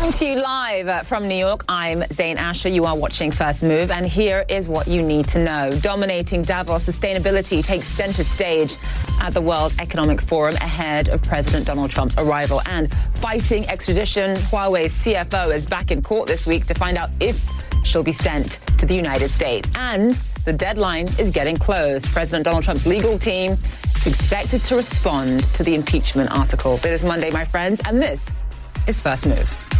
Coming to you live from New York, I'm Zain Asher. You are watching First Move, and here is what you need to know. Dominating Davos, sustainability takes center stage at the World Economic Forum ahead of President Donald Trump's arrival. And fighting extradition, Huawei's CFO is back in court this week to find out if she'll be sent to the United States. And the deadline is getting close. President Donald Trump's legal team is expected to respond to the impeachment articles. It is Monday, my friends, and this is First Move.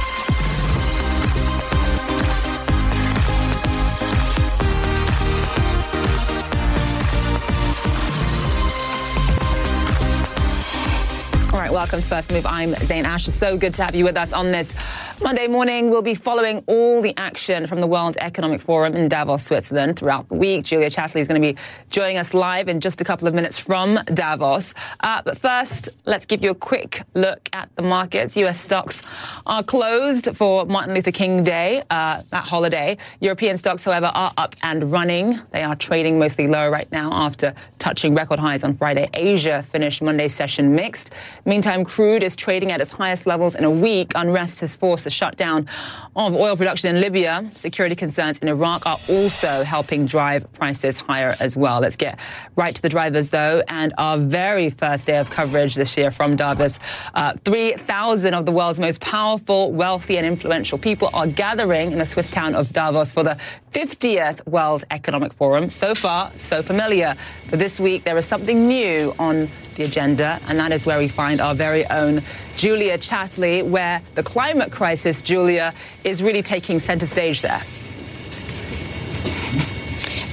right, welcome to First Move. I'm Zain Asher. So good to have you with us on this Monday morning. We'll be following all the action from the World Economic Forum in Davos, Switzerland throughout the week. Julia Chatterley is going to be joining us live in just a couple of minutes from Davos. Uh, but first, let's give you a quick look at the markets. US stocks are closed for Martin Luther King Day, uh, that holiday. European stocks, however, are up and running. They are trading mostly lower right now after touching record highs on Friday. Asia finished Monday's session mixed. Meantime, crude is trading at its highest levels in a week. Unrest has forced a shutdown of oil production in Libya. Security concerns in Iraq are also helping drive prices higher as well. Let's get right to the drivers, though, and our very first day of coverage this year from Davos. Uh, 3,000 of the world's most powerful, wealthy, and influential people are gathering in the Swiss town of Davos for the 50th World Economic Forum. So far, so familiar. But this week, there is something new on the agenda, and that is where we find our very own Julia Chatterley, where the climate crisis, Julia, is really taking center stage there.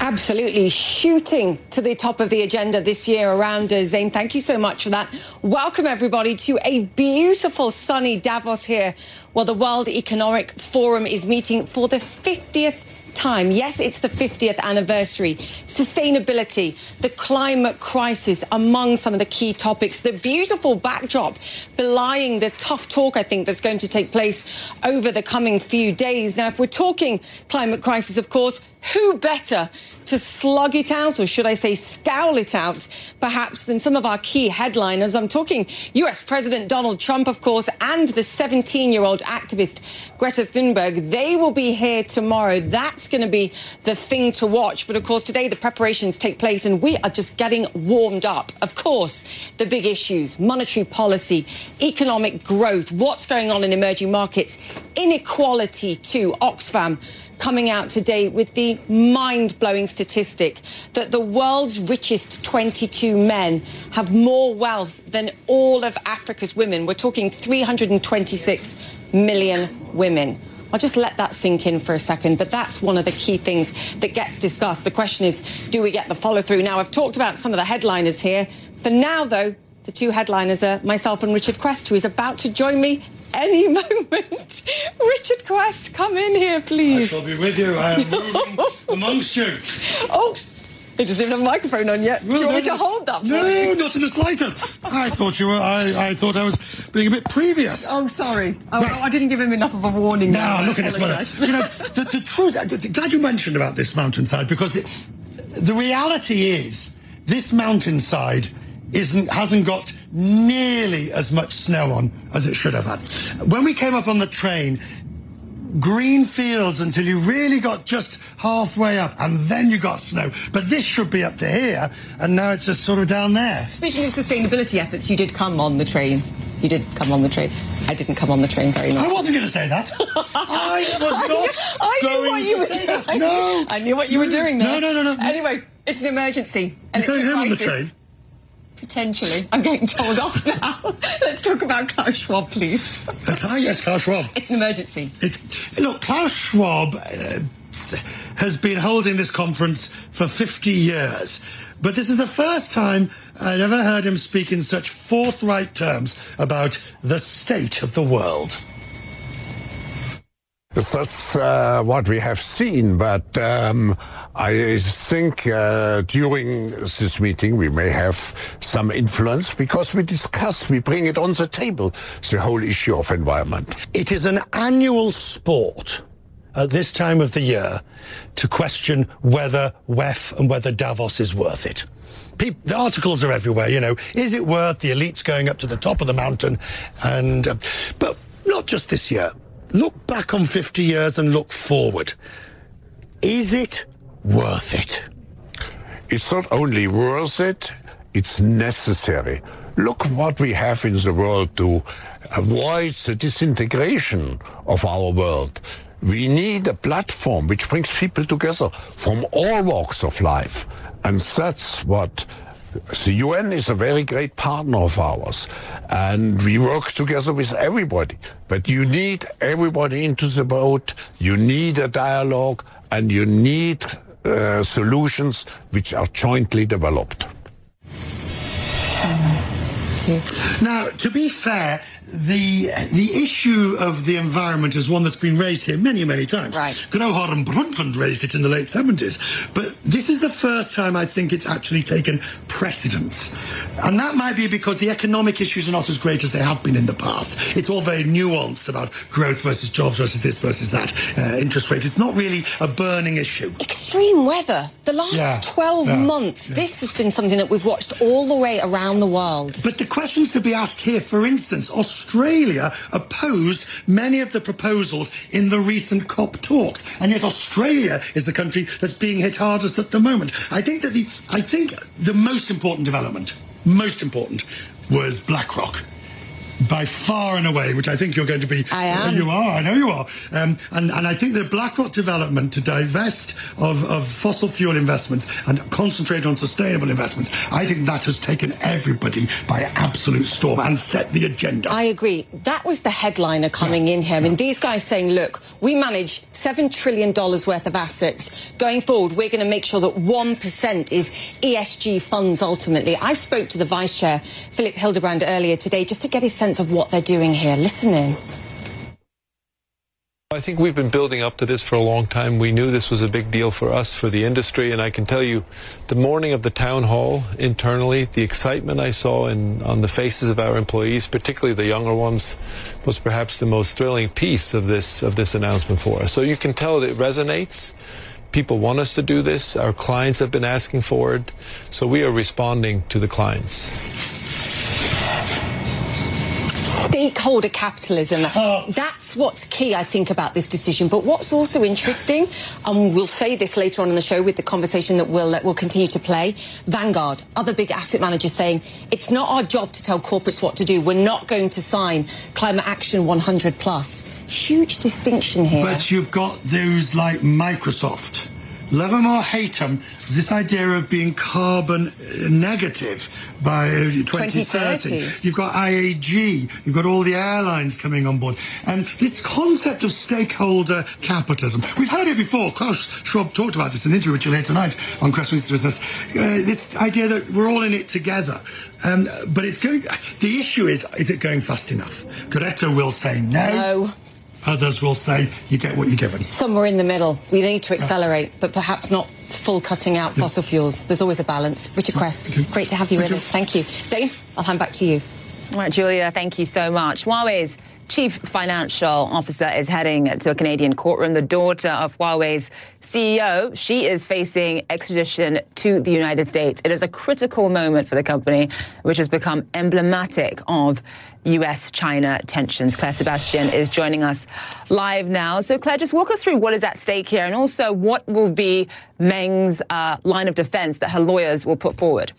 Absolutely shooting to the top of the agenda this year around uh, Zain. Thank you so much for that. Welcome everybody to a beautiful sunny Davos here, where the World Economic Forum is meeting for the 50th time. Yes, it's the 50th anniversary. Sustainability, the climate crisis among some of the key topics. The beautiful backdrop belying the tough talk, I think, that's going to take place over the coming few days. Now, if we're talking climate crisis, of course, who better to slug it out, or should I say scowl it out, perhaps, than some of our key headliners? I'm talking US President Donald Trump, of course, and the 17 year old activist Greta Thunberg. They will be here tomorrow. That's going to be the thing to watch. But of course, today the preparations take place and we are just getting warmed up. Of course, the big issues monetary policy, economic growth, what's going on in emerging markets, inequality, too. Oxfam coming out today with the mind blowing statistic that the world's richest 22 men have more wealth than all of Africa's women. We're talking 326 million women. I'll just let that sink in for a second, but that's one of the key things that gets discussed. The question is, do we get the follow through? Now, I've talked about some of the headliners here. For now, though, the two headliners are myself and Richard Quest, who is about to join me any moment. Richard Quest, come in here, please. I shall be with you. I am moving amongst you. Oh, he doesn't even have a microphone on yet. Do you want me to hold that? No, not in the slightest. I thought you were. I, I thought I was being a bit previous. Oh, sorry. Oh, I didn't give him enough of a warning. Now look at this weather. apologise. You know, the, the truth. I'm Glad you mentioned about this mountainside because the, the reality is this mountainside isn't hasn't got nearly as much snow on as it should have had. When we came up on the train, green fields until you really got just halfway up, and then you got snow. But this should be up to here, and now it's just sort of down there. Speaking of sustainability efforts, you did come on the train. You did come on the train. I didn't come on the train very much. I wasn't going to say that. I was not I knew going what you to were say that. No. I knew what you were doing there. No, no, no, no. Anyway, it's an emergency. And You're it's going home on the train. Potentially. I'm getting told off now. Let's talk about Klaus Schwab, please. Ah, yes, Klaus Schwab. It's an emergency. It, look, Klaus Schwab uh, has been holding this conference for 50 years. But this is the first time I'd ever heard him speak in such forthright terms about the state of the world. That's uh, what we have seen, but um, I think uh, during this meeting we may have some influence because we discuss, we bring it on the table, the whole issue of environment. It is an annual sport at this time of the year to question whether WEF and whether Davos is worth it. The articles are everywhere, you know. Is it worth the elites going up to the top of the mountain? And, uh, but not just this year. Look back on 50 years and look forward. Is it worth it? It's not only worth it, it's necessary. Look what we have in the world to avoid the disintegration of our world. We need a platform which brings people together from all walks of life. And that's what the UN is a very great partner of ours, and we work together with everybody. But you need everybody into the boat, you need a dialogue, and you need uh, solutions which are jointly developed. Now, to be fair, the the issue of the environment is one that's been raised here many, many times. Right. Gro Harlem Brundtland raised it in the late 70s. But this is the first time I think it's actually taken precedence. And that might be because the economic issues are not as great as they have been in the past. It's all very nuanced about growth versus jobs versus this versus that, uh, interest rates. It's not really a burning issue. Extreme weather. The last Yeah, 12 yeah, months, yeah. this has been something that we've watched all the way around the world. But the questions to be asked here, for instance, Australia opposed many of the proposals in the recent COP talks, and yet Australia is the country that's being hit hardest at the moment. I think that the I think the most important development, most important, was BlackRock. By far and away, which I think you're going to be. I am. You are. I know you are. Um, and, and I think the BlackRock development to divest of, of fossil fuel investments and concentrate on sustainable investments, I think that has taken everybody by absolute storm and set the agenda. I agree. That was the headliner coming in here. I mean, these guys saying, look, we manage $7 trillion worth of assets. Going forward, we're going to make sure that 1% is ESG funds ultimately. I spoke to the vice chair, Philip Hildebrand, earlier today just to get his sense of what they're doing here. Listen in. I think we've been building up to this for a long time. We knew this was a big deal for us, for the industry, and I can tell you, the morning of the town hall internally, the excitement I saw in, on the faces of our employees, particularly the younger ones, was perhaps the most thrilling piece of this of this announcement for us. So you can tell that it resonates. People want us to do this. Our clients have been asking for it, so we are responding to the clients. Stakeholder capitalism. That's what's key, I think, about this decision. But what's also interesting, and we'll say this later on in the show with the conversation that we'll, uh, we'll continue to play, Vanguard, other big asset managers saying it's not our job to tell corporates what to do. We're not going to sign Climate Action 100 plus. Huge distinction here. But you've got those like Microsoft. Love 'em or hate 'em, this idea of being carbon uh, negative by uh, 2030. 2030. You've got IAG, you've got all the airlines coming on board. And this concept of stakeholder capitalism, we've heard it before. Klaus Schwab talked about this in an interview which you'll hear tonight on Questions Business. Uh, this idea that we're all in it together. Um, but it's going, the issue is, is it going fast enough? Greta will say no. Others will say you get what you're given. Somewhere in the middle. We need to accelerate, but perhaps not full cutting out fossil fuels. There's always a balance. Richard Quest, Okay. great to have you Thank with you. us. Thank you. Zain, I'll hand back to you. All right, Julia, thank you so much. Huawei's chief financial officer is heading to a Canadian courtroom. The daughter of Huawei's CEO, she is facing extradition to the United States. It is a critical moment for the company, which has become emblematic of US China tensions. Claire Sebastian is joining us live now. So, Claire, just walk us through what is at stake here and also what will be Meng's uh, line of defense that her lawyers will put forward.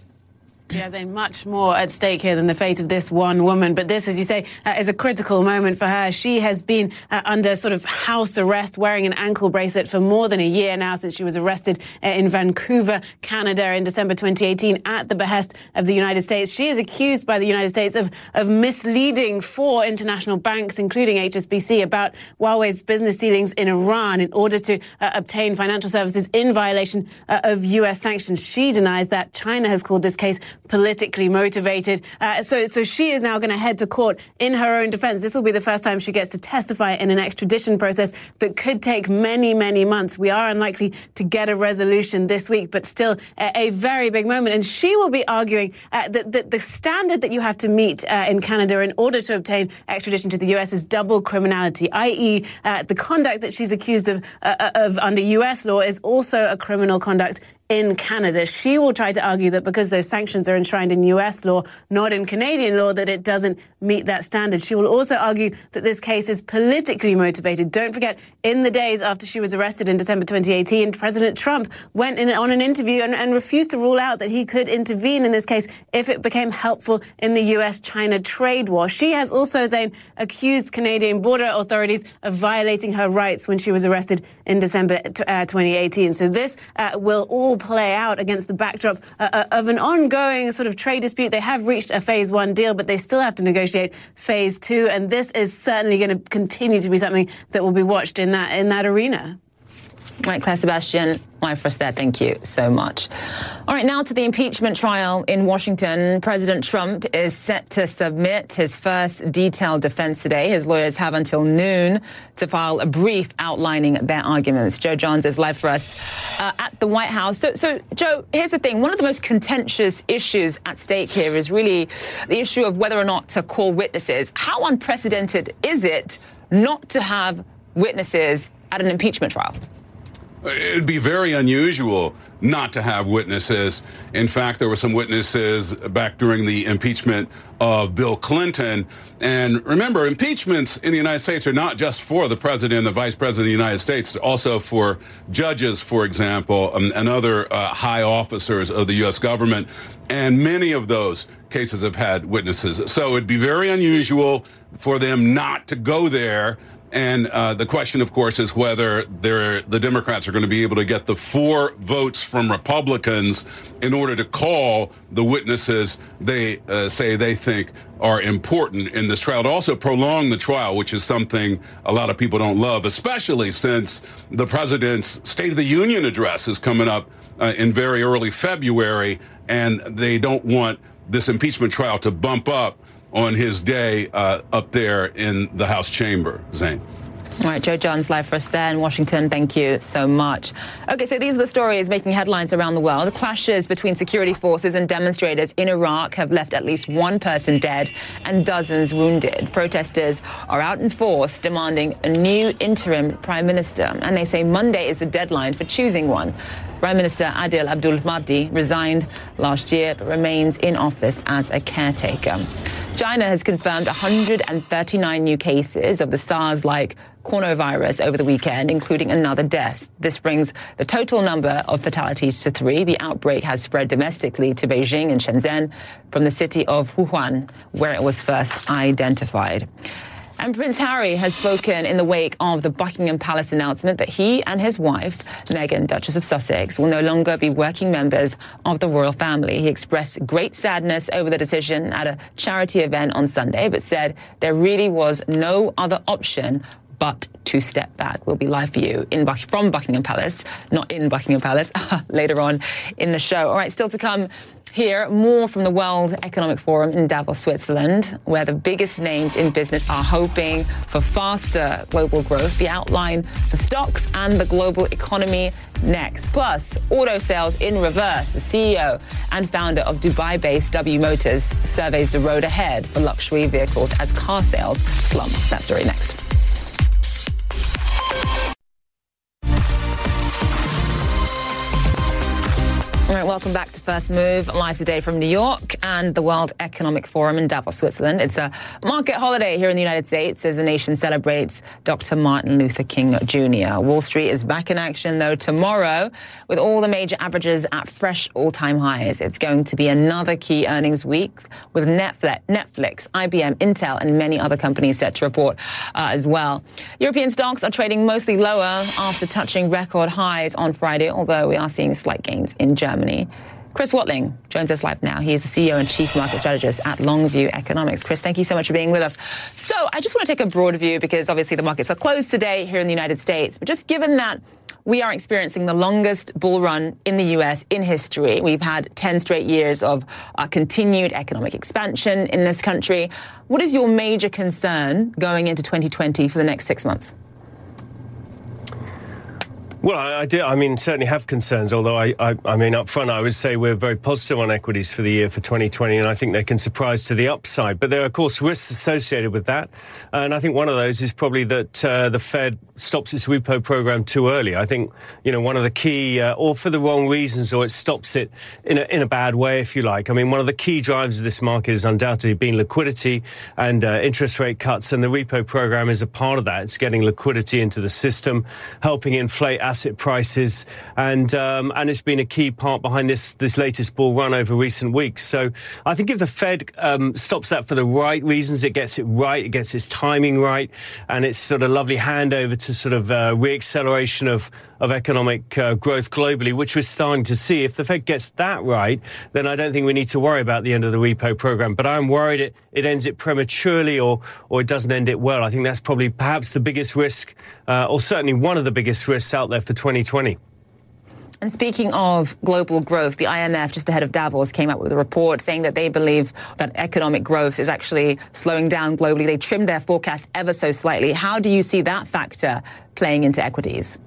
There's a much more at stake here than the fate of this one woman. But this, as you say, uh, is a critical moment for her. She has been uh, under sort of house arrest, wearing an ankle bracelet for more than a year now since she was arrested uh, in Vancouver, Canada in December 2018 at the behest of the United States. She is accused by the United States of, of misleading four international banks, including HSBC, about Huawei's business dealings in Iran in order to uh, obtain financial services in violation uh, of U.S. sanctions. She denies that. China has called this case politically motivated. Uh, so, so she is now going to head to court in her own defense. This will be the first time she gets to testify in an extradition process that could take many, many months. We are unlikely to get a resolution this week, but still a, a very big moment. And she will be arguing uh, that, that, the standard that you have to meet uh, in Canada in order to obtain extradition to the US is double criminality, i.e., uh, the conduct that she's accused of, uh, of under US law is also a criminal conduct in Canada. She will try to argue that because those sanctions are enshrined in US law, not in Canadian law, that it doesn't meet that standard. She will also argue that this case is politically motivated. Don't forget, in the days after she was arrested in December 2018, President Trump went in on an interview and, and refused to rule out that he could intervene in this case if it became helpful in the US China trade war. She has also, Zain, accused Canadian border authorities of violating her rights when she was arrested in December uh, 2018. So this uh, will all play out against the backdrop uh, of an ongoing sort of trade dispute. They have reached a phase one deal, but they still have to negotiate phase two. And this is certainly going to continue to be something that will be watched in that, in that arena. Right, Claire Sebastian, live for us there. Thank you so much. All right, now to the impeachment trial in Washington. President Trump is set to submit his first detailed defense today. His lawyers have until noon to file a brief outlining their arguments. Joe Johns is live for us uh, at the White House. So, so, Joe, here's the thing. One of the most contentious issues at stake here is really the issue of whether or not to call witnesses. How unprecedented is it not to have witnesses at an impeachment trial? It'd be very unusual not to have witnesses. In fact, there were some witnesses back during the impeachment of Bill Clinton. And remember, impeachments in the United States are not just for the president and the vice president of the United States, also for judges, for example, um, and other uh, high officers of the U.S. government. And many of those cases have had witnesses. So it'd be very unusual for them not to go there and uh, the question, of course, is whether the Democrats are going to be able to get the four votes from Republicans in order to call the witnesses they uh, say they think are important in this trial. To also prolong the trial, which is something a lot of people don't love, especially since the president's State of the Union address is coming up uh, in very early February, and they don't want this impeachment trial to bump up on his day uh, up there in the House chamber, Zain. All right, Joe Johns live for us there in Washington. Thank you so much. Okay, so these are the stories making headlines around the world. The clashes between security forces and demonstrators in Iraq have left at least one person dead and dozens wounded. Protesters are out in force demanding a new interim prime minister, and they say Monday is the deadline for choosing one. Prime Minister Adil Abdul Mahdi resigned last year but remains in office as a caretaker. China has confirmed 139 new cases of the SARS like coronavirus over the weekend, including another death. This brings the total number of fatalities to three. The outbreak has spread domestically to Beijing and Shenzhen from the city of Wuhan, where it was first identified. And Prince Harry has spoken in the wake of the Buckingham Palace announcement that he and his wife, Meghan, Duchess of Sussex, will no longer be working members of the royal family. He expressed great sadness over the decision at a charity event on Sunday, but said there really was no other option but to step back. will be live for you in Buck- from Buckingham Palace, not in Buckingham Palace, later on in the show. All right, still to come here, more from the World Economic Forum in Davos, Switzerland, where the biggest names in business are hoping for faster global growth. The outline for stocks and the global economy next. Plus, auto sales in reverse. The CEO and founder of Dubai based W Motors surveys the road ahead for luxury vehicles as car sales slump. That story next. All right, welcome back to First Move live today from New York and the World Economic Forum in Davos, Switzerland. It's a market holiday here in the United States as the nation celebrates Dr. Martin Luther King Jr. Wall Street is back in action, though, tomorrow with all the major averages at fresh all time highs. It's going to be another key earnings week with Netflix, Netflix IBM, Intel, and many other companies set to report uh, as well. European stocks are trading mostly lower after touching record highs on Friday, although we are seeing slight gains in Germany. Chris Watling joins us live now. He is the CEO and Chief Market Strategist at Longview Economics. Chris, thank you so much for being with us. So I just want to take a broad view because obviously the markets are closed today here in the United States. But just given that we are experiencing the longest bull run in the US in history, we've had 10 straight years of uh, continued economic expansion in this country. What is your major concern going into 2020 for the next six months? Well, I, I, do. I mean, certainly have concerns. Although I, I, I, mean, up front, I would say we're very positive on equities for the year for 2020, and I think they can surprise to the upside. But there are, of course, risks associated with that, and I think one of those is probably that uh, the Fed stops its repo program too early. I think you know one of the key, uh, or for the wrong reasons, or it stops it in a, in a bad way, if you like. I mean, one of the key drivers of this market has undoubtedly been liquidity and uh, interest rate cuts, and the repo program is a part of that. It's getting liquidity into the system, helping inflate asset prices, and um, and it's been a key part behind this this latest bull run over recent weeks. So I think if the Fed um, stops that for the right reasons, it gets it right, it gets its timing right, and it's sort of lovely handover to sort of uh, reacceleration of of economic uh, growth globally, which we're starting to see. If the Fed gets that right, then I don't think we need to worry about the end of the repo program. But I'm worried it, it ends it prematurely or, or it doesn't end it well. I think that's probably perhaps the biggest risk, uh, or certainly one of the biggest risks out there for 2020. And speaking of global growth, the IMF, just ahead of Davos, came out with a report saying that they believe that economic growth is actually slowing down globally. They trimmed their forecast ever so slightly. How do you see that factor playing into equities?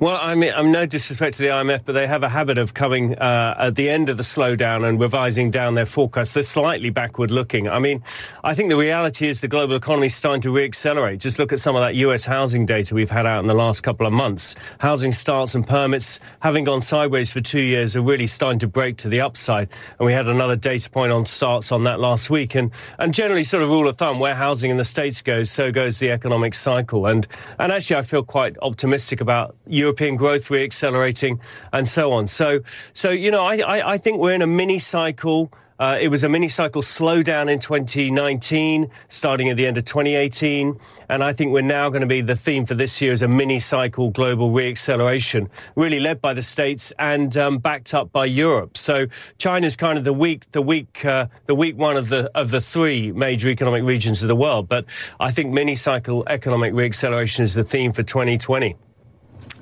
Well, I mean, I'm no disrespect to the IMF, but they have a habit of coming uh, at the end of the slowdown and revising down their forecasts. They're slightly backward looking. I mean, I think the reality is the global economy is starting to reaccelerate. Just look at some of that US housing data we've had out in the last couple of months. Housing starts and permits, having gone sideways for two years, are really starting to break to the upside. And we had another data point on starts on that last week. And, and generally, sort of rule of thumb, where housing in the States goes, so goes the economic cycle. And, and actually, I feel quite optimistic about Europe European growth reaccelerating, and so on. So, so you know, I, I, I think we're in a mini cycle. Uh, it was a mini cycle slowdown in 2019, starting at the end of 2018. And I think we're now going to be the theme for this year is a mini cycle global reacceleration, really led by the States and um, backed up by Europe. So China's kind of the weak, the weak, uh, the weak one of the of the three major economic regions of the world. But I think mini cycle economic reacceleration is the theme for 2020.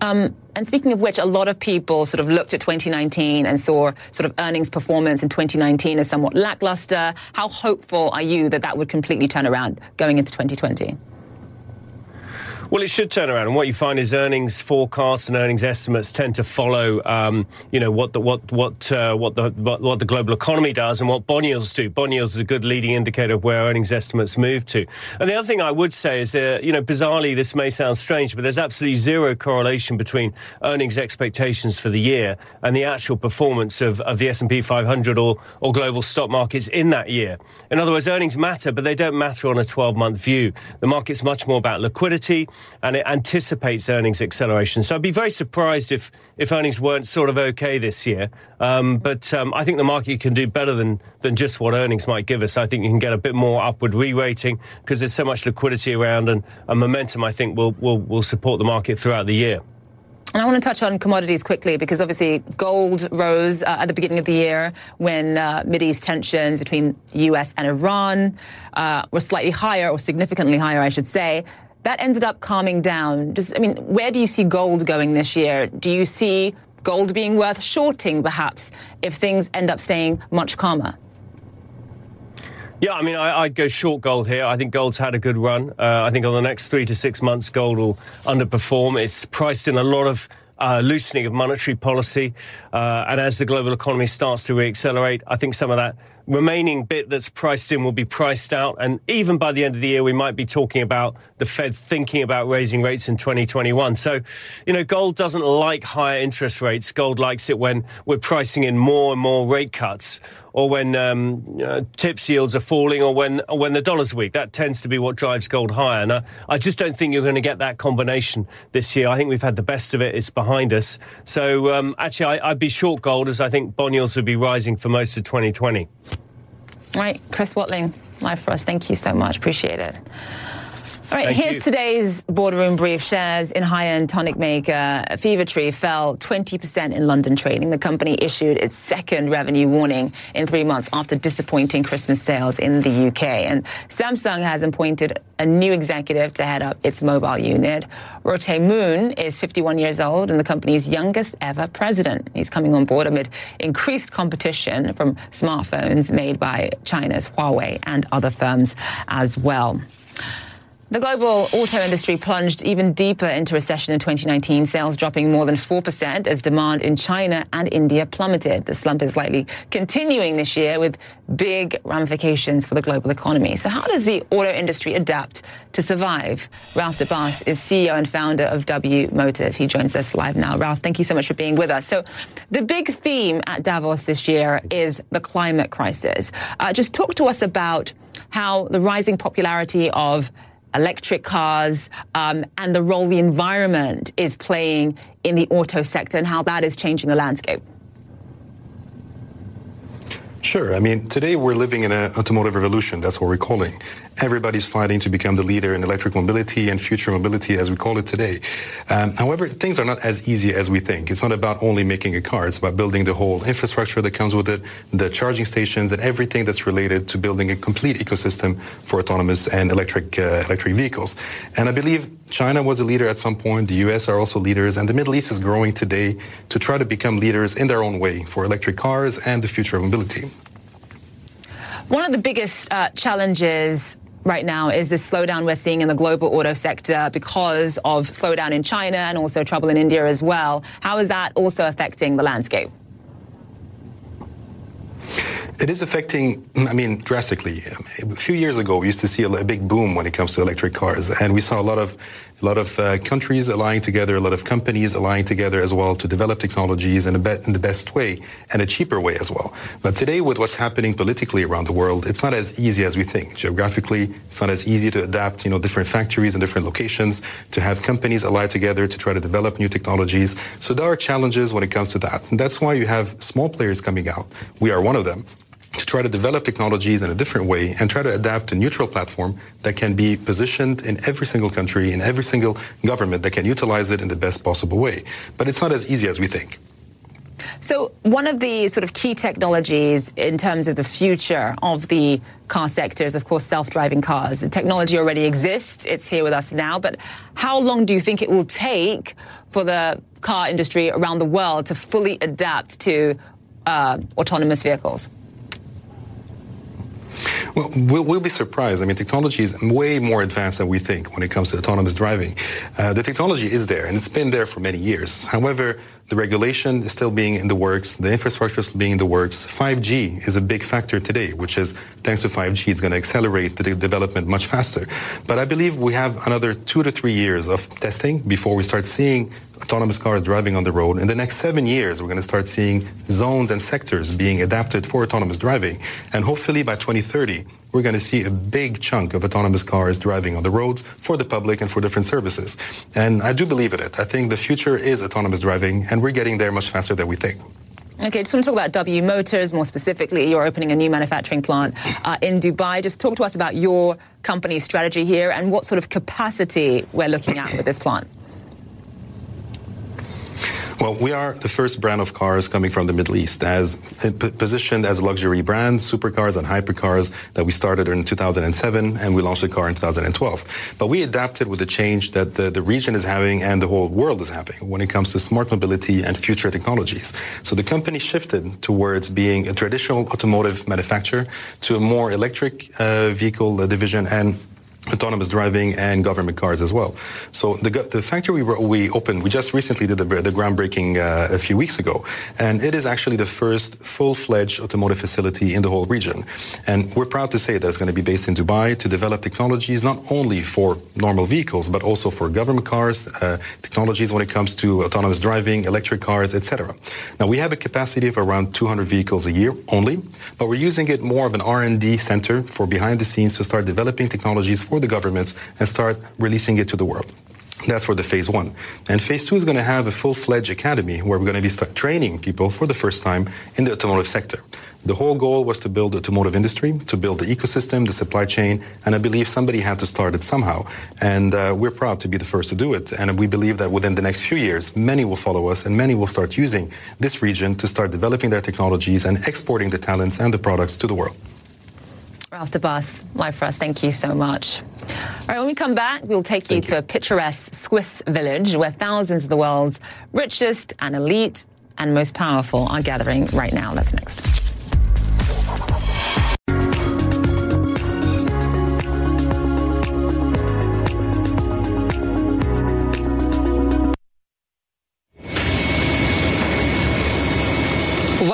Um, and speaking of which, a lot of people sort of looked at 2019 and saw sort of earnings performance in 2019 as somewhat lackluster. How hopeful are you that that would completely turn around going into 2020? Well, it should turn around, and what you find is earnings forecasts and earnings estimates tend to follow, um, you know, what the what what uh, what the what, what, the global economy does and what bond yields do. Bond yields is a good leading indicator of where earnings estimates move to. And the other thing I would say is, uh, you know, bizarrely, this may sound strange, but there's absolutely zero correlation between earnings expectations for the year and the actual performance of, of the S&P 500 or or global stock markets in that year. In other words, earnings matter, but they don't matter on a 12-month view. The market's much more about liquidity and it anticipates earnings acceleration. So I'd be very surprised if, if earnings weren't sort of okay this year. Um, but um, I think the market can do better than, than just what earnings might give us. I think you can get a bit more upward re-rating because there's so much liquidity around and, and momentum, I think, will, will, will support the market throughout the year. And I want to touch on commodities quickly because obviously gold rose uh, at the beginning of the year when uh, Mideast tensions between US and Iran uh, were slightly higher or significantly higher, I should say that ended up calming down. Just, I mean, where do you see gold going this year? Do you see gold being worth shorting, perhaps, if things end up staying much calmer? Yeah, I mean, I, would go short gold here. I think gold's had a good run. Uh, I think on the next three to six months, gold will underperform. It's priced in a lot of uh, loosening of monetary policy. Uh, and as the global economy starts to reaccelerate, I think some of that remaining bit that's priced in will be priced out. And even by the end of the year, we might be talking about the Fed thinking about raising rates in 2021. So, you know, gold doesn't like higher interest rates. Gold likes it when we're pricing in more and more rate cuts or when um, uh, TIPS yields are falling or when, or when the dollar's weak. That tends to be what drives gold higher. And I, I just don't think you're going to get that combination this year. I think we've had the best of it. It's behind us. So um, actually, I, I'd be short gold as I think bond yields would be rising for most of 2020. Right, Chris Watling, live for us. Thank you so much. Appreciate it. All right, Thank here's you. today's boardroom brief. Shares in high-end tonic maker Fever Tree fell 20% in London trading. The company issued its second revenue warning in three months after disappointing Christmas sales in the UK. And Samsung has appointed a new executive to head up its mobile unit. Roh Tae-moon is 51 years old and the company's youngest ever president. He's coming on board amid increased competition from smartphones made by China's Huawei and other firms as well. The global auto industry plunged even deeper into recession in 2019, sales dropping more than 4% as demand in China and India plummeted. The slump is likely continuing this year with big ramifications for the global economy. So how does the auto industry adapt to survive? Ralph Debbas is CEO and founder of W Motors. He joins us live now. Ralph, thank you so much for being with us. So the big theme at Davos this year is the climate crisis. Uh, just talk to us about how the rising popularity of electric cars um, and the role the environment is playing in the auto sector and how that is changing the landscape. Sure. I mean, today we're living in an automotive revolution. That's what we're calling. Everybody's fighting to become the leader in electric mobility and future mobility, as we call it today. Um, however, things are not as easy as we think. It's not about only making a car. It's about building the whole infrastructure that comes with it, the charging stations, and everything that's related to building a complete ecosystem for autonomous and electric uh, electric vehicles. And I believe China was a leader at some point. The U.S. are also leaders, and the Middle East is growing today to try to become leaders in their own way for electric cars and the future of mobility. One of the biggest uh, challenges right now is the slowdown we're seeing in the global auto sector because of slowdown in China and also trouble in India as well. How is that also affecting the landscape? It is affecting, I mean, drastically. A few years ago, we used to see a, big boom when it comes to electric cars, and we saw a lot of a lot of uh, countries allying together, a lot of companies allying together as well to develop technologies in, be- in the best way and a cheaper way as well. But today, with what's happening politically around the world, it's not as easy as we think. Geographically, it's not as easy to adapt, you know, different factories and different locations, to have companies ally together to try to develop new technologies. So there are challenges when it comes to that. And that's why you have small players coming out. We are one of them to try to develop technologies in a different way and try to adapt a neutral platform that can be positioned in every single country, in every single government that can utilize it in the best possible way. But it's not as easy as we think. So, one of the sort of key technologies in terms of the future of the car sector is, of course, self driving cars. The technology already exists, it's here with us now. But how long do you think it will take for the car industry around the world to fully adapt to uh, autonomous vehicles? Well, well, be surprised. I mean, technology is way more advanced than we think when it comes to autonomous driving. Uh, the technology is there, and it's been there for many years. However, the regulation is still being in the works. The infrastructure is being in the works. 5G is a big factor today, which is thanks to 5G, it's going to accelerate the de- development much faster. But I believe we have another two to three years of testing before we start seeing autonomous cars driving on the road. In the next seven years, we're going to start seeing zones and sectors being adapted for autonomous driving. And hopefully by 2030, we're going to see a big chunk of autonomous cars driving on the roads for the public and for different services. And I do believe in it. I think the future is autonomous driving, and we're getting there much faster than we think. Okay, just want to talk about W Motors more specifically. You're opening a new manufacturing plant uh, in Dubai. Just talk to us about your company's strategy here and what sort of capacity we're looking at with this plant. Well, we are the first brand of cars coming from the Middle East, as positioned as a luxury brand, supercars and hypercars that we started in 2007, and we launched the car in 2012. But we adapted with the change that the, the region is having and the whole world is having when it comes to smart mobility and future technologies. So the company shifted towards being a traditional automotive manufacturer to a more electric uh, vehicle division and autonomous driving and government cars as well. So the, the factory we we opened, we just recently did the, the groundbreaking uh, a few weeks ago, and it is actually the first full-fledged automotive facility in the whole region. And we're proud to say that it's going to be based in Dubai to develop technologies not only for normal vehicles, but also for government cars, uh, technologies when it comes to autonomous driving, electric cars, etc. Now we have a capacity of around 200 vehicles a year only, but we're using it more of an R&D center for behind the scenes to start developing technologies for the governments and start releasing it to the world. That's for the phase one. And phase two is going to have a full fledged academy where we're going to be start training people for the first time in the automotive sector. The whole goal was to build the automotive industry, to build the ecosystem, the supply chain, and I believe somebody had to start it somehow. And uh, we're proud to be the first to do it. And we believe that within the next few years, many will follow us and many will start using this region to start developing their technologies and exporting the talents and the products to the world. Ralph Debbas, live for us. Thank you so much. All right, when we come back, we'll take you, you to a picturesque Swiss village where thousands of the world's richest and elite and most powerful are gathering right now. That's next.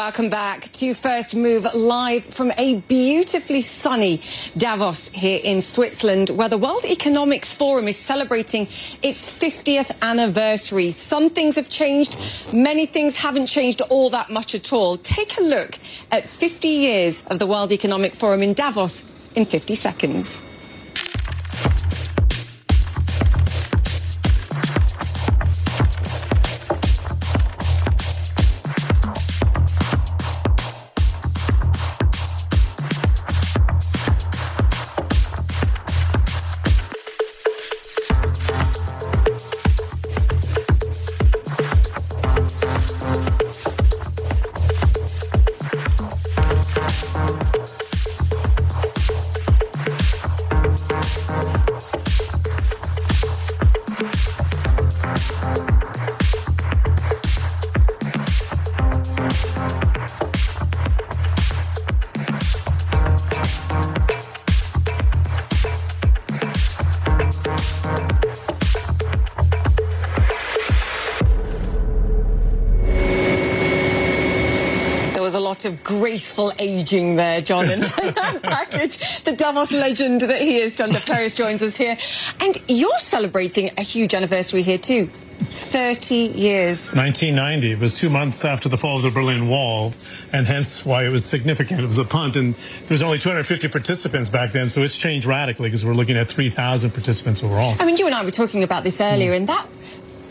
Welcome back to First Move live from a beautifully sunny Davos here in Switzerland, where the World Economic Forum is celebrating its 50th anniversary. Some things have changed, many things haven't changed all that much at all. Take a look at 50 years of the World Economic Forum in Davos in 50 seconds. Graceful aging there, John, in that package. The Davos legend that he is, John Defterios, joins us here. And you're celebrating a huge anniversary here, too. 30 years. 1990. It was two months after the fall of the Berlin Wall, and hence why it was significant. It was a punt, and there was only 250 participants back then, so it's changed radically because we're looking at 3,000 participants overall. I mean, you and I were talking about this earlier, mm. and that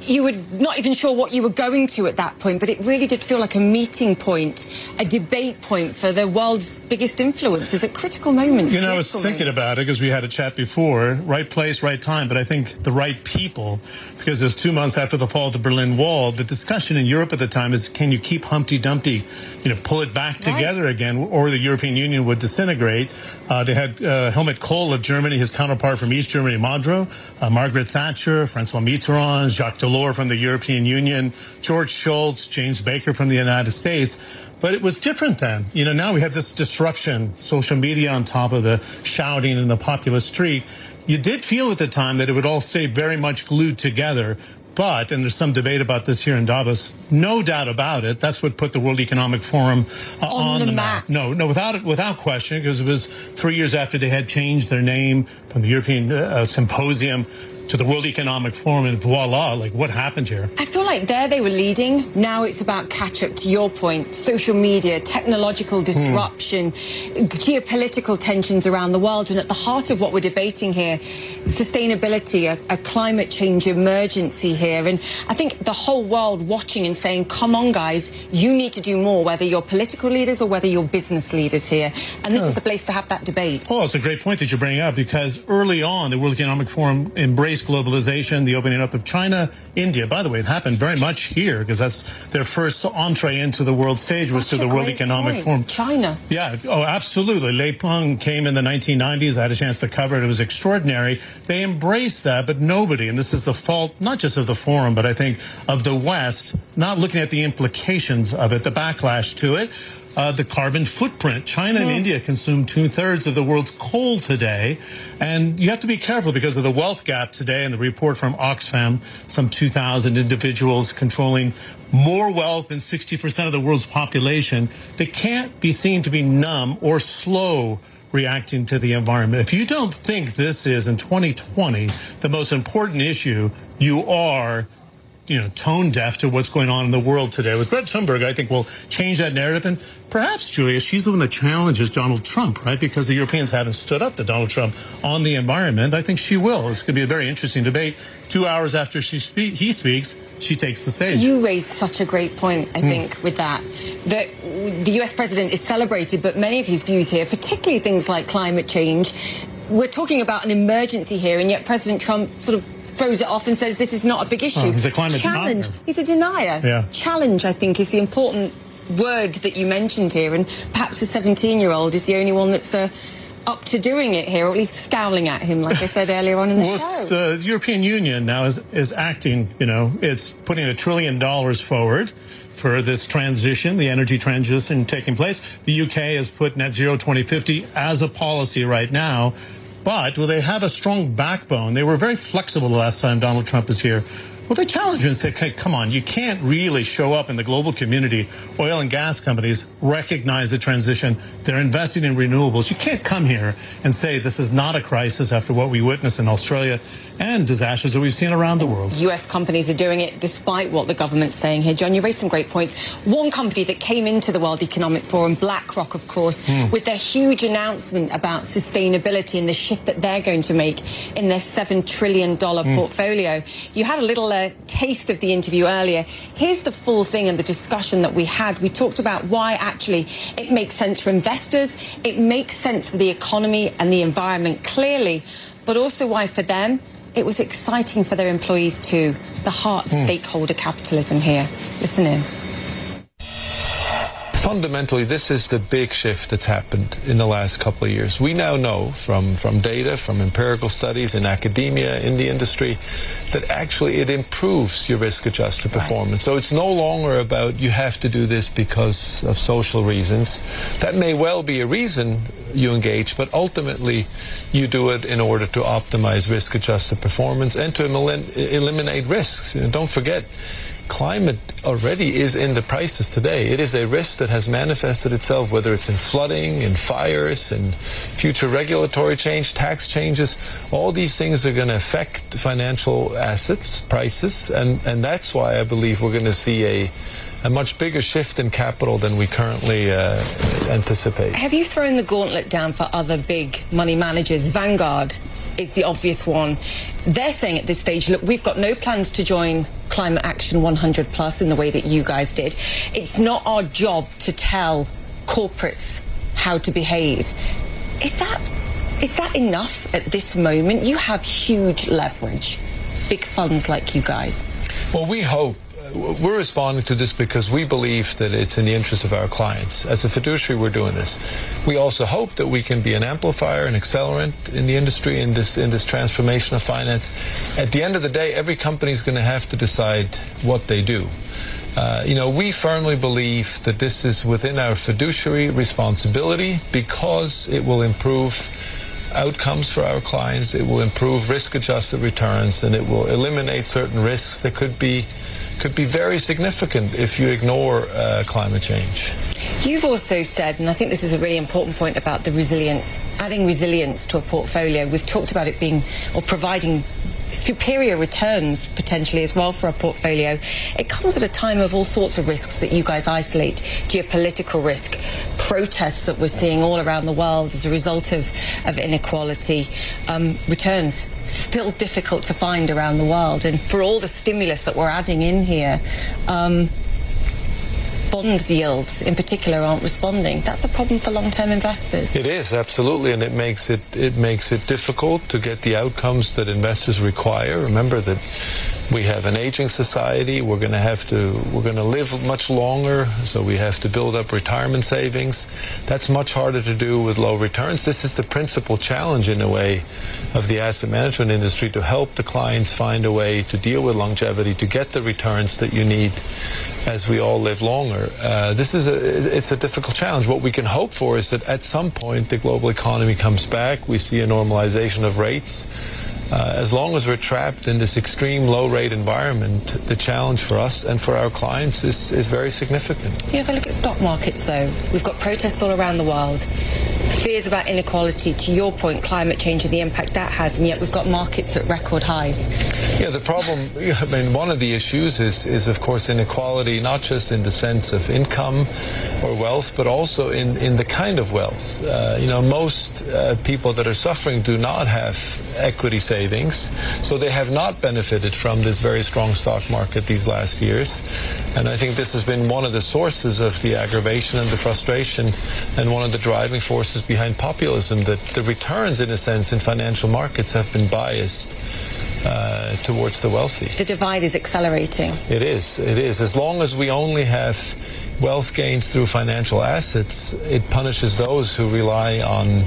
you were not even sure what you were going to at that point, but it really did feel like a meeting point, a debate point for the world's biggest influencers at critical moments. You know, I was thinking moments. about it because we had a chat before. Right place, right time, but I think the right people, because it was two months after the fall of the Berlin Wall. The discussion in Europe at the time is, can you keep Humpty Dumpty, you know, pull it back together right. again, or the European Union would disintegrate. Uh, they had uh, Helmut Kohl of Germany, his counterpart from East Germany, Modrow, uh, Margaret Thatcher, Francois Mitterrand, Jacques Delors from the European Union, George Shultz, James Baker from the United States. But it was different then. You know, now we have this disruption, social media on top of the shouting in the populous street. You did feel at the time that it would all stay very much glued together. But, and there's some debate about this here in Davos, no doubt about it, that's what put the World Economic Forum uh, on, on, the, the map. map. No, no, without it, without question, because it was three years after they had changed their name from the European uh, Symposium to the World Economic Forum and voila, like what happened here? I feel like there they were leading. Now it's about catch up to your point. Social media, technological hmm. disruption, mm. geopolitical tensions around the world. And at the heart of what we're debating here, sustainability, a, a climate change emergency here. And I think the whole world watching and saying, come on, guys, you need to do more, whether you're political leaders or whether you're business leaders here. And this oh. is the place to have that debate. Oh, it's a great point that you bring up because early on, the World Economic Forum embraced globalization, the opening up of China, India. By the way, it happened very much here because that's their first entree into the world stage Such was to the World Economic point. Forum. China. Yeah. Oh, absolutely. Li Peng came in the 1990s. I had a chance to cover it. It was extraordinary. They embraced that, but nobody, and this is the fault not just of the forum, but I think of the West, not looking at the implications of it, the backlash to it uh, the carbon footprint. China and India consume two thirds of the world's coal today. And you have to be careful because of the wealth gap today. And the report from Oxfam, some 2,000 individuals controlling more wealth than 60% of the world's population. They can't be seen to be numb or slow reacting to the environment. If you don't think this is in 2020 the most important issue, you are you know, tone deaf to what's going on in the world today. With Greta Thunberg, I think will change that narrative. And perhaps, Julia, she's the one that challenges Donald Trump, right? Because the Europeans haven't stood up to Donald Trump on the environment. I think she will. It's going to be a very interesting debate. Two hours after she spe- he speaks, she takes the stage. You raised such a great point, I hmm. think, with that. That the US president is celebrated, but many of his views here, particularly things like climate change, we're talking about an emergency here, and yet President Trump sort of throws it off and says this is not a big issue. Oh, he's a climate Challenge. denier. He's a denier. Yeah. Challenge, I think, is the important word that you mentioned here, and perhaps a 17-year-old is the only one that's uh, up to doing it here, or at least scowling at him, like I said earlier on in the Well, show. uh, the European Union now is, is acting, you know, it's putting a trillion dollars forward for this transition, the energy transition taking place. The UK has put net zero 2050 as a policy right now. But will they have a strong backbone? They were very flexible the last time Donald Trump was here. Well, they challenge you and say, okay, come on, you can't really show up in the global community. Oil and gas companies recognize the transition. They're investing in renewables. You can't come here and say this is not a crisis after what we witnessed in Australia and disasters that we've seen around the world. US companies are doing it despite what the government's saying here. John, you raised some great points. One company that came into the World Economic Forum, BlackRock, of course, with their huge announcement about sustainability and the shift that they're going to make in their $7 trillion portfolio. You had a little uh, taste of the interview earlier. Here's the full thing and the discussion that we had. We talked about why actually it makes sense for investors, it makes sense for the economy and the environment clearly, but also why for them it was exciting for their employees too. The heart of hmm. stakeholder capitalism here. Listen in. Fundamentally, this is the big shift that's happened in the last couple of years. We now know from, from data, from empirical studies in academia, in the industry, that actually it improves your risk adjusted performance. So it's no longer about you have to do this because of social reasons. That may well be a reason you engage, but ultimately you do it in order to optimize risk adjusted performance and to elim- eliminate risks. Know, don't forget, climate already is in the prices today. It is a risk that has manifested itself, whether it's in flooding, in fires, in future regulatory change, tax changes. All these things are going to affect financial assets, prices, and, and that's why I believe we're going to see a, a much bigger shift in capital than we currently uh, anticipate. Have you thrown the gauntlet down for other big money managers? Vanguard is the obvious one. They're saying at this stage, look, we've got no plans to join Climate Action 100 Plus in the way that you guys did. It's not our job to tell corporates how to behave. Is that is that enough at this moment? You have huge leverage, big funds like you guys. Well, we hope. We're responding to this because we believe that it's in the interest of our clients. As a fiduciary, we're doing this. We also hope that we can be an amplifier, an accelerant in the industry in this in this transformation of finance. At the end of the day, every company is going to have to decide what they do. Uh, you know, we firmly believe that this is within our fiduciary responsibility because it will improve outcomes for our clients, it will improve risk-adjusted returns, and it will eliminate certain risks that could be could be very significant if you ignore uh, climate change. You've also said, and I think this is a really important point about the resilience, adding resilience to a portfolio. We've talked about it being or providing superior returns potentially as well for a portfolio. It comes at a time of all sorts of risks that you guys isolate geopolitical risk, protests that we're seeing all around the world as a result of, of inequality, um, returns still difficult to find around the world. And for all the stimulus that we're adding in here, um, bond yields in particular aren't responding. That's a problem for long-term investors. It is absolutely, and it makes it it makes it difficult to get the outcomes that investors require. Remember that we have an aging society. We're going to have to we're going to live much longer, so we have to build up retirement savings. That's much harder to do with low returns. This is the principal challenge in a way of the asset management industry to help the clients find a way to deal with longevity to get the returns that you need as we all live longer. Uh, this is a it's a difficult challenge. What we can hope for is that at some point the global economy comes back. We see a normalization of rates. Uh, as long as we're trapped in this extreme low rate environment, the challenge for us and for our clients is, is very significant. You have a look at stock markets, though. We've got protests all around the world, fears about inequality, to your point, climate change and the impact that has, and yet we've got markets at record highs. Yeah, the problem, I mean, one of the issues is, is of course, inequality, not just in the sense of income or wealth, but also in, in the kind of wealth. Uh, you know, most uh, people that are suffering do not have equity savings, so they have not benefited from this very strong stock market these last years. And I think this has been one of the sources of the aggravation and the frustration and one of the driving forces behind populism that the returns, in a sense, in financial markets have been biased. Uh, towards the wealthy. The divide is accelerating. It is. It is. As long as we only have wealth gains through financial assets, it punishes those who rely on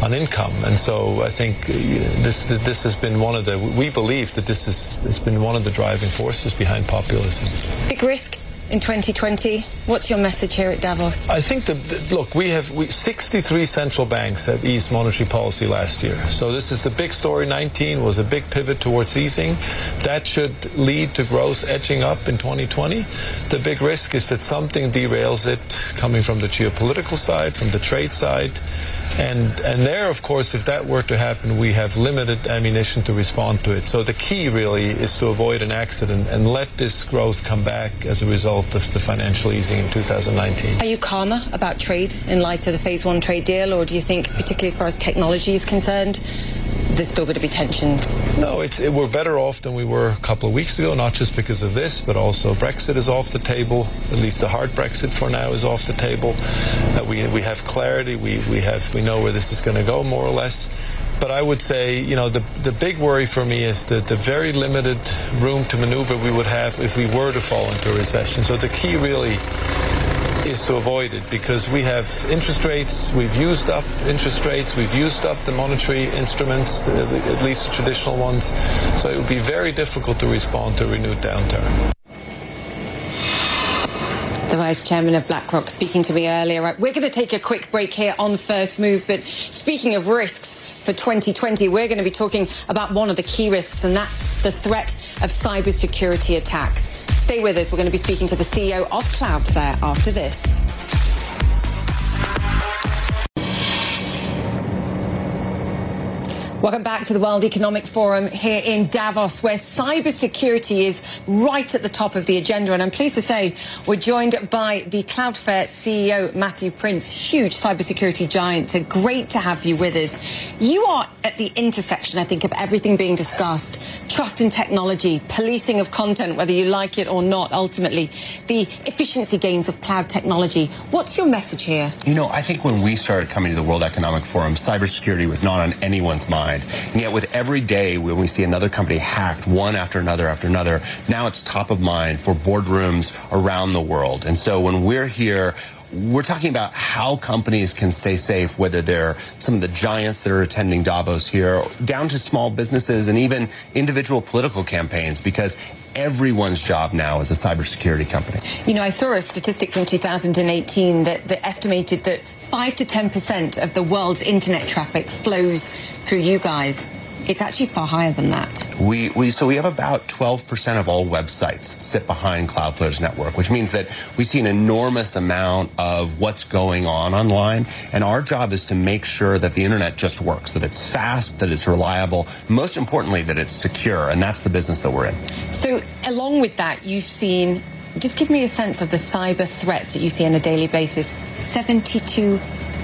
on income. And so I think this this has been one of the we believe that this is has been one of the driving forces behind populism. Big risk in 2020. What's your message here at Davos? I think the look, we have we, 63 central banks have eased monetary policy last year. So this is the big story. 19 was a big pivot towards easing. That should lead to growth edging up in 2020. The big risk is that something derails it, coming from the geopolitical side, from the trade side. And, and there, of course, if that were to happen, we have limited ammunition to respond to it. So the key really is to avoid an accident and let this growth come back as a result of the financial easing in 2019. Are you calmer about trade in light of the phase one trade deal, or do you think, particularly as far as technology is concerned, there's still going to be tensions? No, it's, it, we're better off than we were a couple of weeks ago, not just because of this, but also Brexit is off the table. At least the hard Brexit for now is off the table. Uh, we, we have clarity. We, we, have, we know where this is going to go, more or less. But I would say, you know, the, the big worry for me is that the very limited room to maneuver we would have if we were to fall into a recession. So the key really is to avoid it because we have interest rates, we've used up interest rates, we've used up the monetary instruments, at least the traditional ones. So it would be very difficult to respond to a renewed downturn. The Vice Chairman of BlackRock speaking to me earlier. We're going to take a quick break here on First Move, but speaking of risks for 2020, we're going to be talking about one of the key risks, and that's the threat of cybersecurity attacks. Stay with us. We're going to be speaking to the CEO of Cloudflare after this. Welcome back to the World Economic Forum here in Davos, where cybersecurity is right at the top of the agenda. And I'm pleased to say we're joined by the Cloudflare CEO, Matthew Prince, huge cybersecurity giant. So great to have you with us. You are at the intersection, I think, of everything being discussed trust in technology, policing of content, whether you like it or not, ultimately, the efficiency gains of cloud technology. What's your message here? You know, I think when we started coming to the World Economic Forum, cybersecurity was not on anyone's mind And yet with every day when we see another company hacked, one after another after another, now it's top of mind for boardrooms around the world. And so when we're here, we're talking about how companies can stay safe, whether they're some of the giants that are attending Davos here, down to small businesses and even individual political campaigns, because everyone's job now is a cybersecurity company. You know, I saw a statistic from 2018 that, that estimated that 5 to 10% of the world's internet traffic flows through you guys. It's actually far higher than that. We, we so we have about 12% of all websites sit behind Cloudflare's network, which means that we see an enormous amount of what's going on online. And our job is to make sure that the internet just works, that it's fast, that it's reliable, most importantly, that it's secure. And that's the business that we're in. So along with that, you've seen just give me a sense of the cyber threats that you see on a daily basis. 72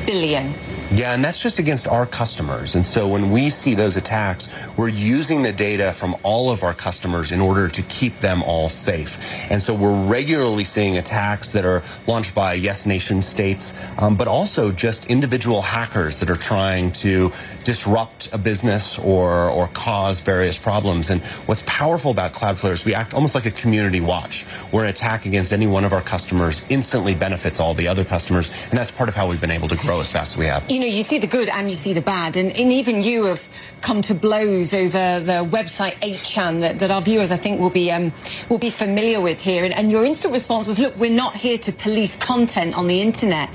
billion. Yeah, and that's just against our customers. And so when we see those attacks, we're using the data from all of our customers in order to keep them all safe. And so we're regularly seeing attacks that are launched by yes nation states, um, but also just individual hackers that are trying to disrupt a business or, or cause various problems. And what's powerful about Cloudflare is we act almost like a community watch, where an attack against any one of our customers instantly benefits all the other customers. And that's part of how we've been able to grow as fast as we have you know, you see the good and you see the bad. And, and even you have come to blows over the website 8chan that, that our viewers, I think, will be, um, will be familiar with here. And, and your instant response was, look, we're not here to police content on the internet.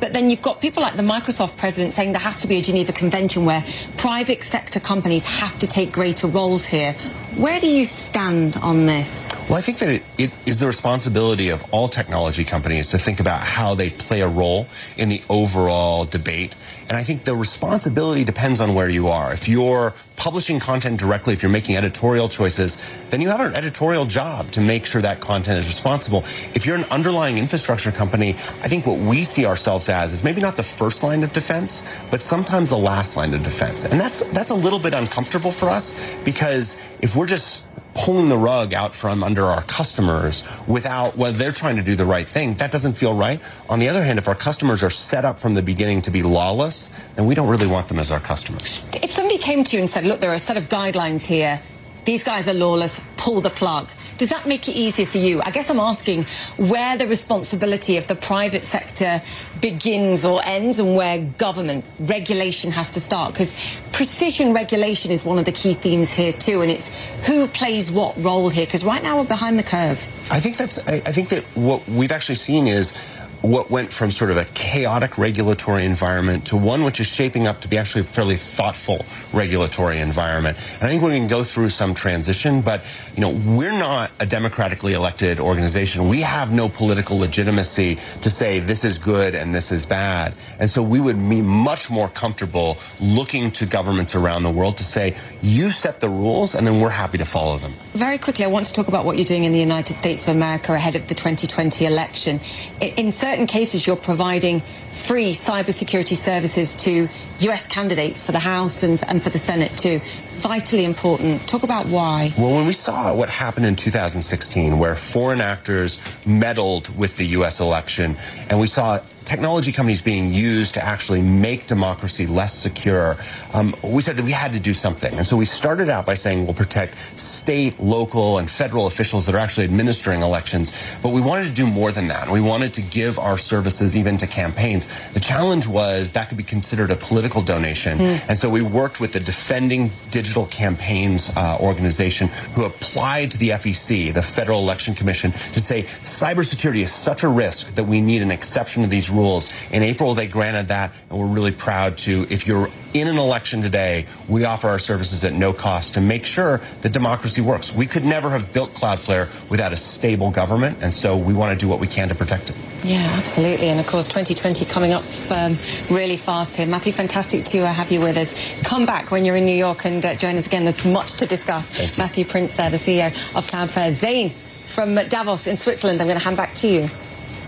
But then you've got people like the Microsoft president saying there has to be a Geneva Convention where private sector companies have to take greater roles here. Where do you stand on this? Well, I think that it, it is the responsibility of all technology companies to think about how they play a role in the overall debate. And I think the responsibility depends on where you are. If you're publishing content directly, if you're making editorial choices, then you have an editorial job to make sure that content is responsible. If you're an underlying infrastructure company, I think what we see ourselves as is maybe not the first line of defense, but sometimes the last line of defense. And that's that's a little bit uncomfortable for us because if we're just pulling the rug out from under our customers without whether they're trying to do the right thing, that doesn't feel right. On the other hand, if our customers are set up from the beginning to be lawless, then we don't really want them as our customers. If somebody came to you and said, look, there are a set of guidelines here, these guys are lawless, pull the plug. Does that make it easier for you? I guess I'm asking where the responsibility of the private sector begins or ends and where government regulation has to start. Because precision regulation is one of the key themes here too, and it's who plays what role here. Because right now we're behind the curve. I think that's. I, I think that what we've actually seen is what went from sort of a chaotic regulatory environment to one which is shaping up to be actually a fairly thoughtful regulatory environment. And I think we can go through some transition, but you know, we're not a democratically elected organization. We have no political legitimacy to say this is good and this is bad. And so we would be much more comfortable looking to governments around the world to say, you set the rules and then we're happy to follow them. Very quickly, I want to talk about what you're doing in the United States of America ahead of the 2020 election. In certain cases, you're providing free cybersecurity services to US candidates for the House and, and for the Senate too. Vitally important. Talk about why. Well, when we saw what happened in 2016, where foreign actors meddled with the US election, and we saw technology companies being used to actually make democracy less secure, um, we said that we had to do something. And so we started out by saying we'll protect state, local, and federal officials that are actually administering elections. But we wanted to do more than that. We wanted to give our services even to campaigns. The challenge was that could be considered a political donation. Mm. And so we worked with the Defending Digital Campaigns uh, organization who applied to the FEC, the Federal Election Commission, to say cybersecurity is such a risk that we need an exception to these rules. In April, they granted that, and we're really proud to, if you're in an election today, we offer our services at no cost to make sure that democracy works. We could never have built Cloudflare without a stable government, and so we want to do what we can to protect it. Yeah, absolutely. And of course, 2020 coming up um, really fast here. Matthew, fantastic to uh, have you with us. Come back when you're in New York and uh, join us again. There's much to discuss. Matthew Prince there, the CEO of Cloudflare. Zain from Davos in Switzerland, I'm going to hand back to you.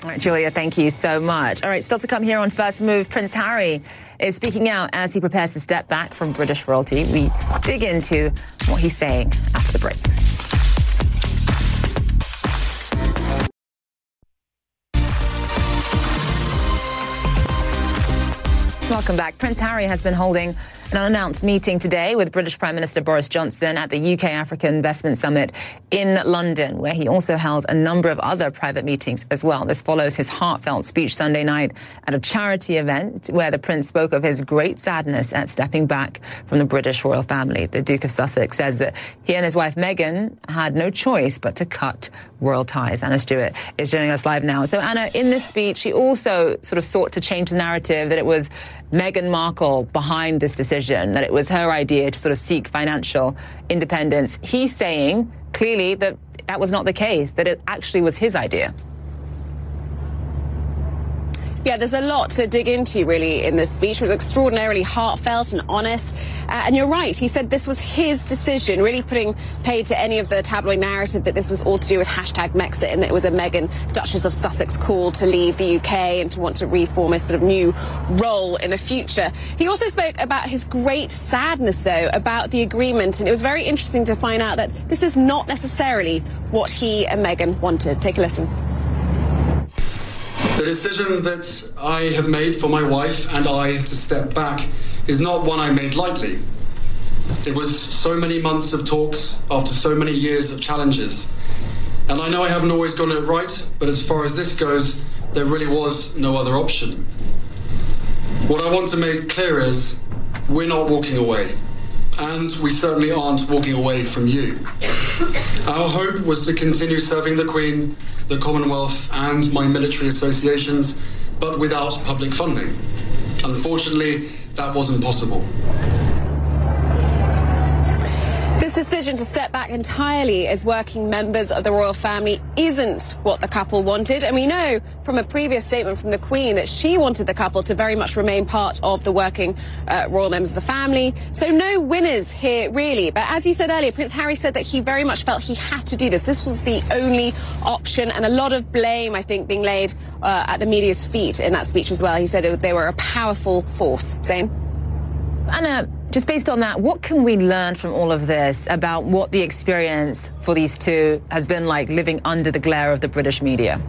Right, Julia, thank you so much. All right, still to come here on First Move, Prince Harry is speaking out as he prepares to step back from British royalty. We dig into what he's saying after the break. Welcome back. Prince Harry has been holding an unannounced meeting today with British Prime Minister Boris Johnson at the UK Africa Investment Summit in London, where he also held a number of other private meetings as well. This follows his heartfelt speech Sunday night at a charity event where the Prince spoke of his great sadness at stepping back from the British royal family. The Duke of Sussex says that he and his wife Meghan had no choice but to cut royal ties. Anna Stewart is joining us live now. So, Anna, in this speech, he also sort of sought to change the narrative that it was Meghan Markle behind this decision, that it was her idea to sort of seek financial independence. He's saying clearly that that was not the case, that it actually was his idea. Yeah, there's a lot to dig into really in this speech. It was extraordinarily heartfelt and honest. Uh, and you're right, he said this was his decision, really putting paid to any of the tabloid narrative that this was all to do with hashtag Megxit and that it was a Meghan, Duchess of Sussex call to leave the UK and to want to reform a sort of new role in the future. He also spoke about his great sadness, though, about the agreement. And it was very interesting to find out that this is not necessarily what he and Meghan wanted. Take a listen. The decision that I have made for my wife and I to step back is not one I made lightly. It was so many months of talks after so many years of challenges. And I know I haven't always gotten it right, but as far as this goes, there really was no other option. What I want to make clear is we're not walking away. And we certainly aren't walking away from you. Our hope was to continue serving the Queen, the Commonwealth, and my military associations, but without public funding. Unfortunately, that wasn't possible. Decision to step back entirely as working members of the royal family isn't what the couple wanted. And we know from a previous statement from the Queen that she wanted the couple to very much remain part of the working uh, royal members of the family. So no winners here, really. But as you said earlier, Prince Harry said that he very much felt he had to do this. This was the only option, and a lot of blame, I think, being laid uh, at the media's feet in that speech as well. He said it, they were a powerful force. Zain? Anna, just based on that, what can we learn from all of this about what the experience for these two has been like living under the glare of the British media?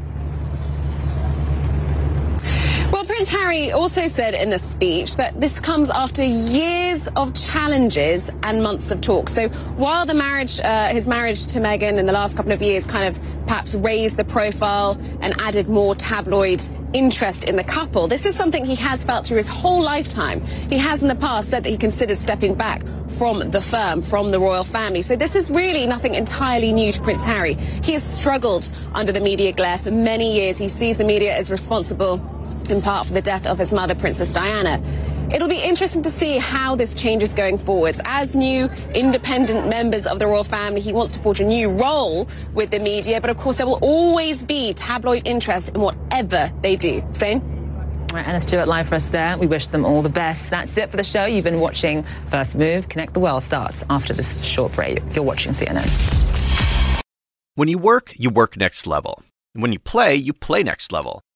Well, Prince Harry also said in the speech that this comes after years of challenges and months of talk. So while the marriage, uh, his marriage to Meghan in the last couple of years kind of perhaps raised the profile and added more tabloid interest in the couple, this is something he has felt through his whole lifetime. He has in the past said that he considered stepping back from the firm, from the royal family. So this is really nothing entirely new to Prince Harry. He has struggled under the media glare for many years. He sees the media as responsible in part for the death of his mother, Princess Diana. It'll be interesting to see how this changes going forwards. As new independent members of the royal family, he wants to forge a new role with the media, but of course there will always be tabloid interest in whatever they do. Zain? Right, Anna Stewart live for us there. We wish them all the best. That's it for the show. You've been watching First Move. Connect the World starts after this short break. You're watching CNN. When you work, you work next level. And when you play, you play next level.